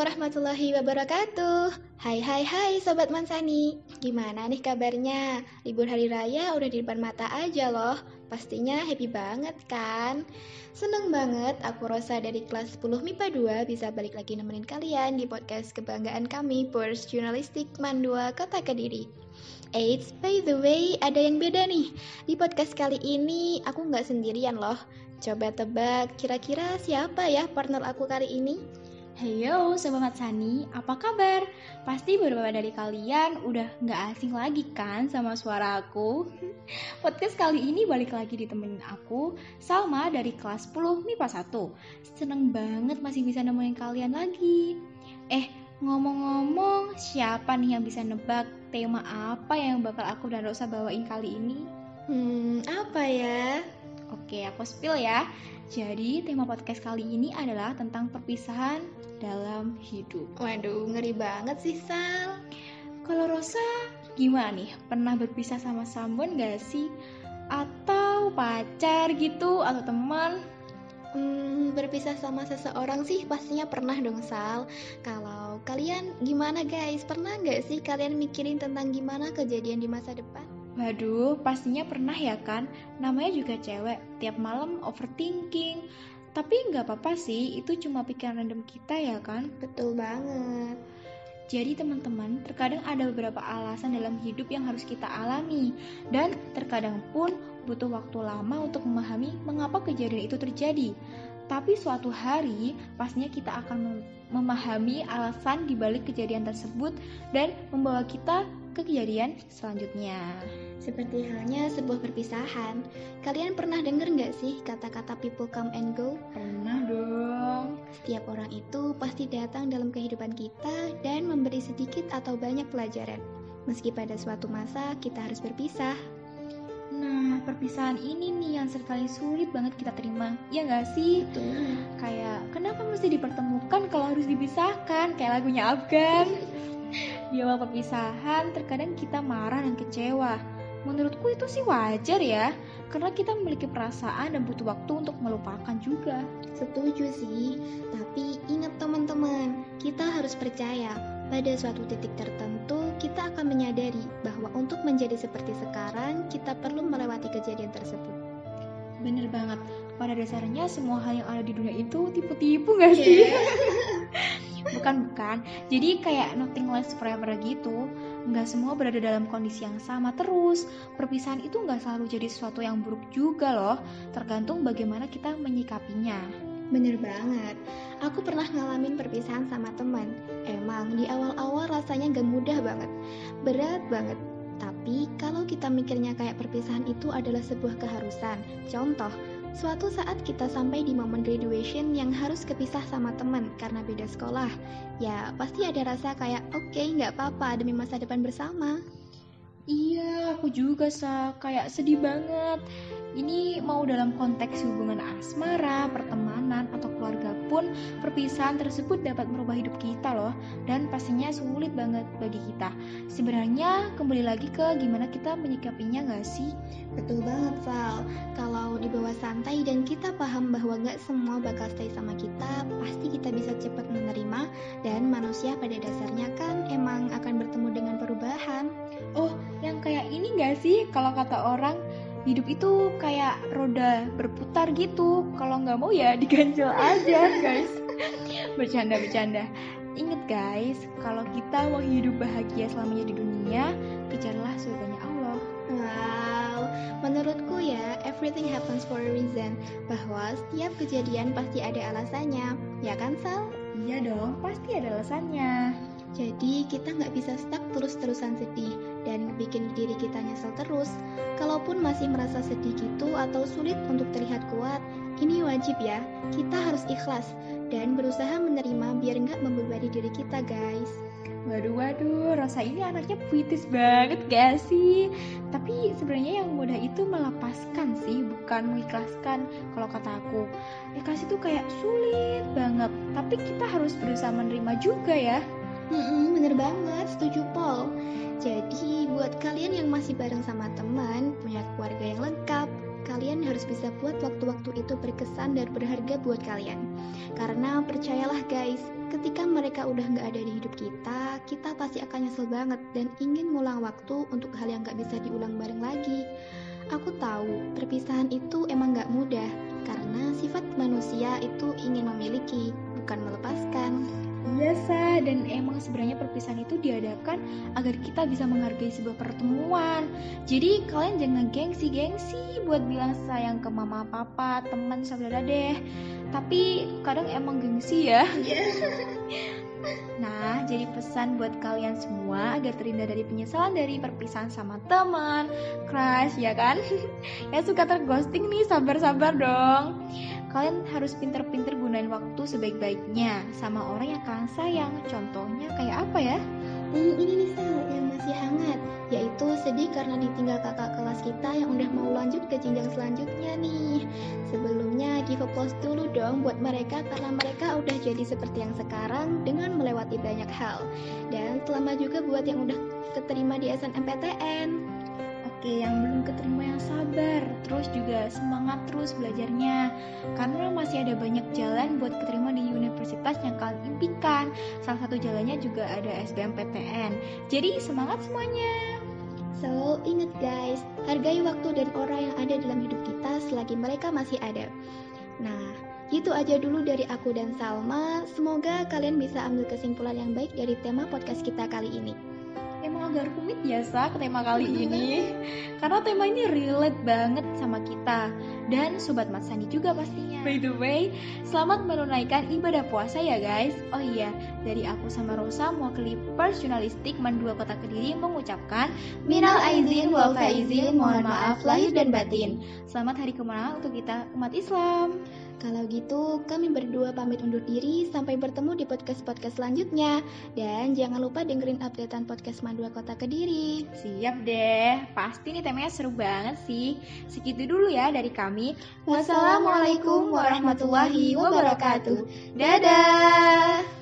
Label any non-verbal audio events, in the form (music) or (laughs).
warahmatullahi wabarakatuh Hai hai hai Sobat Mansani Gimana nih kabarnya? Libur hari raya udah di depan mata aja loh Pastinya happy banget kan? Seneng banget aku Rosa dari kelas 10 MIPA 2 bisa balik lagi nemenin kalian di podcast kebanggaan kami Purs Jurnalistik Mandua Kota Kediri Eits, by the way, ada yang beda nih Di podcast kali ini aku nggak sendirian loh Coba tebak kira-kira siapa ya partner aku kali ini? Heyo Sobat Sani, apa kabar? Pasti beberapa dari kalian udah nggak asing lagi kan sama suara aku? (laughs) Podcast kali ini balik lagi ditemenin aku, Salma dari kelas 10 MIPA 1. Seneng banget masih bisa nemenin kalian lagi. Eh, ngomong-ngomong, siapa nih yang bisa nebak tema apa yang bakal aku dan Rosa bawain kali ini? Hmm, apa ya? Oke, aku spill ya. Jadi, tema podcast kali ini adalah tentang perpisahan dalam hidup. Waduh, ngeri banget sih, Sal. Kalau Rosa, gimana nih? Pernah berpisah sama someone gak sih? Atau pacar gitu, atau teman? Hmm, berpisah sama seseorang sih pastinya pernah dong Sal Kalau kalian gimana guys? Pernah gak sih kalian mikirin tentang gimana kejadian di masa depan? Waduh, pastinya pernah ya kan? Namanya juga cewek, tiap malam overthinking tapi nggak apa-apa sih, itu cuma pikiran random kita ya kan? Betul banget. Jadi teman-teman, terkadang ada beberapa alasan dalam hidup yang harus kita alami dan terkadang pun butuh waktu lama untuk memahami mengapa kejadian itu terjadi. Tapi suatu hari pastinya kita akan memahami alasan dibalik kejadian tersebut dan membawa kita ke kejadian selanjutnya. Seperti halnya sebuah perpisahan, kalian pernah dengar nggak sih kata-kata people come and go? Pernah dong. Setiap orang itu pasti datang dalam kehidupan kita dan memberi sedikit atau banyak pelajaran. Meski pada suatu masa kita harus berpisah. Nah, perpisahan ini nih yang sekali sulit banget kita terima. Ya nggak sih? Betul. Kayak, kenapa mesti dipertemukan kalau harus dipisahkan? Kayak lagunya Afgan. (laughs) Di awal perpisahan, terkadang kita marah dan kecewa Menurutku itu sih wajar ya, karena kita memiliki perasaan dan butuh waktu untuk melupakan juga. Setuju sih, tapi ingat teman-teman, kita harus percaya pada suatu titik tertentu kita akan menyadari bahwa untuk menjadi seperti sekarang kita perlu melewati kejadian tersebut. Bener banget, pada dasarnya semua hal yang ada di dunia itu tipu-tipu gak sih? (laughs) Bukan bukan, jadi kayak nothing lasts forever gitu nggak semua berada dalam kondisi yang sama terus. Perpisahan itu nggak selalu jadi sesuatu yang buruk juga loh, tergantung bagaimana kita menyikapinya. Bener banget, aku pernah ngalamin perpisahan sama teman. Emang di awal-awal rasanya gak mudah banget, berat banget. Tapi kalau kita mikirnya kayak perpisahan itu adalah sebuah keharusan. Contoh, Suatu saat kita sampai di momen graduation yang harus kepisah sama teman karena beda sekolah. Ya, pasti ada rasa kayak, oke, okay, nggak apa-apa demi masa depan bersama. Iya, aku juga sa kayak sedih banget. Ini mau dalam konteks hubungan asmara, pertemanan, perpisahan tersebut dapat merubah hidup kita loh dan pastinya sulit banget bagi kita. Sebenarnya kembali lagi ke gimana kita menyikapinya gak sih? Betul banget Val, kalau dibawa santai dan kita paham bahwa gak semua bakal stay sama kita, pasti kita bisa cepat menerima dan manusia pada dasarnya kan emang akan bertemu dengan perubahan. Oh, yang kayak ini gak sih kalau kata orang hidup itu kayak roda berputar gitu. Kalau nggak mau ya diganjel aja guys. (laughs) Bercanda bercanda inget guys kalau kita mau hidup bahagia selamanya di dunia kejarlah surganya Allah. Wow. Menurutku ya everything happens for a reason. Bahwa setiap kejadian pasti ada alasannya. Ya kan Sal? Iya dong pasti ada alasannya jadi kita nggak bisa stuck terus-terusan sedih dan bikin diri kita nyesel terus. Kalaupun masih merasa sedih gitu atau sulit untuk terlihat kuat, ini wajib ya, kita harus ikhlas dan berusaha menerima biar nggak membebani diri kita guys. Waduh, waduh, Rosa ini anaknya puitis banget gak sih? Tapi sebenarnya yang mudah itu melepaskan sih, bukan mengikhlaskan. Kalau kata aku, ikhlas itu kayak sulit banget. Tapi kita harus berusaha menerima juga ya. Hmm, bener banget, setuju Paul. Jadi buat kalian yang masih bareng sama teman, punya keluarga yang lengkap, kalian harus bisa buat waktu-waktu itu berkesan dan berharga buat kalian. Karena percayalah guys, ketika mereka udah nggak ada di hidup kita, kita pasti akan nyesel banget dan ingin ngulang waktu untuk hal yang nggak bisa diulang bareng lagi. Aku tahu, perpisahan itu emang nggak mudah, karena sifat manusia itu ingin memiliki, bukan melepaskan. Biasa dan emang sebenarnya perpisahan itu diadakan agar kita bisa menghargai sebuah pertemuan. Jadi kalian jangan gengsi-gengsi buat bilang sayang ke mama, papa, teman, saudara deh. Tapi kadang emang gengsi ya. (laughs) Nah, jadi pesan buat kalian semua agar terhindar dari penyesalan dari perpisahan sama teman, crush, ya kan? (laughs) yang suka terghosting nih, sabar-sabar dong. Kalian harus pinter-pinter gunain waktu sebaik-baiknya sama orang yang kalian sayang. Contohnya kayak apa ya? Hmm, ini nih Sal, yang masih hangat, yaitu sedih karena ditinggal kakak kelas kita yang udah mau lanjut ke jenjang selanjutnya nih. Sebelumnya give applause dulu dong buat mereka karena mereka udah jadi seperti yang sekarang dengan melewati banyak hal. Dan selamat juga buat yang udah keterima di SNMPTN. Oke, yang belum keterima yang sabar, juga semangat terus belajarnya. Karena masih ada banyak jalan buat keterima di universitas yang kalian impikan. Salah satu jalannya juga ada SBMPTN. Jadi semangat semuanya. So, ingat guys, hargai waktu dan orang yang ada dalam hidup kita selagi mereka masih ada. Nah, gitu aja dulu dari aku dan Salma. Semoga kalian bisa ambil kesimpulan yang baik dari tema podcast kita kali ini agak rumit ya sa ke tema kali ini karena tema ini relate banget sama kita dan sobat Matsani juga pastinya. By the way, selamat menunaikan ibadah puasa ya guys. Oh iya, dari aku sama Rosa mewakili Pers Jurnalistik Mandua Kota Kediri mengucapkan Minal aizin wal faizin, mohon maaf lahir dan batin. Selamat hari kemenangan untuk kita umat Islam. Kalau gitu, kami berdua pamit undur diri. Sampai bertemu di podcast-podcast selanjutnya. Dan jangan lupa dengerin updatean podcast Mandua Kota Kediri. Siap deh, pasti nih temanya seru banget sih. Segitu dulu ya dari kami. Wassalamualaikum warahmatullahi wabarakatuh. Dadah!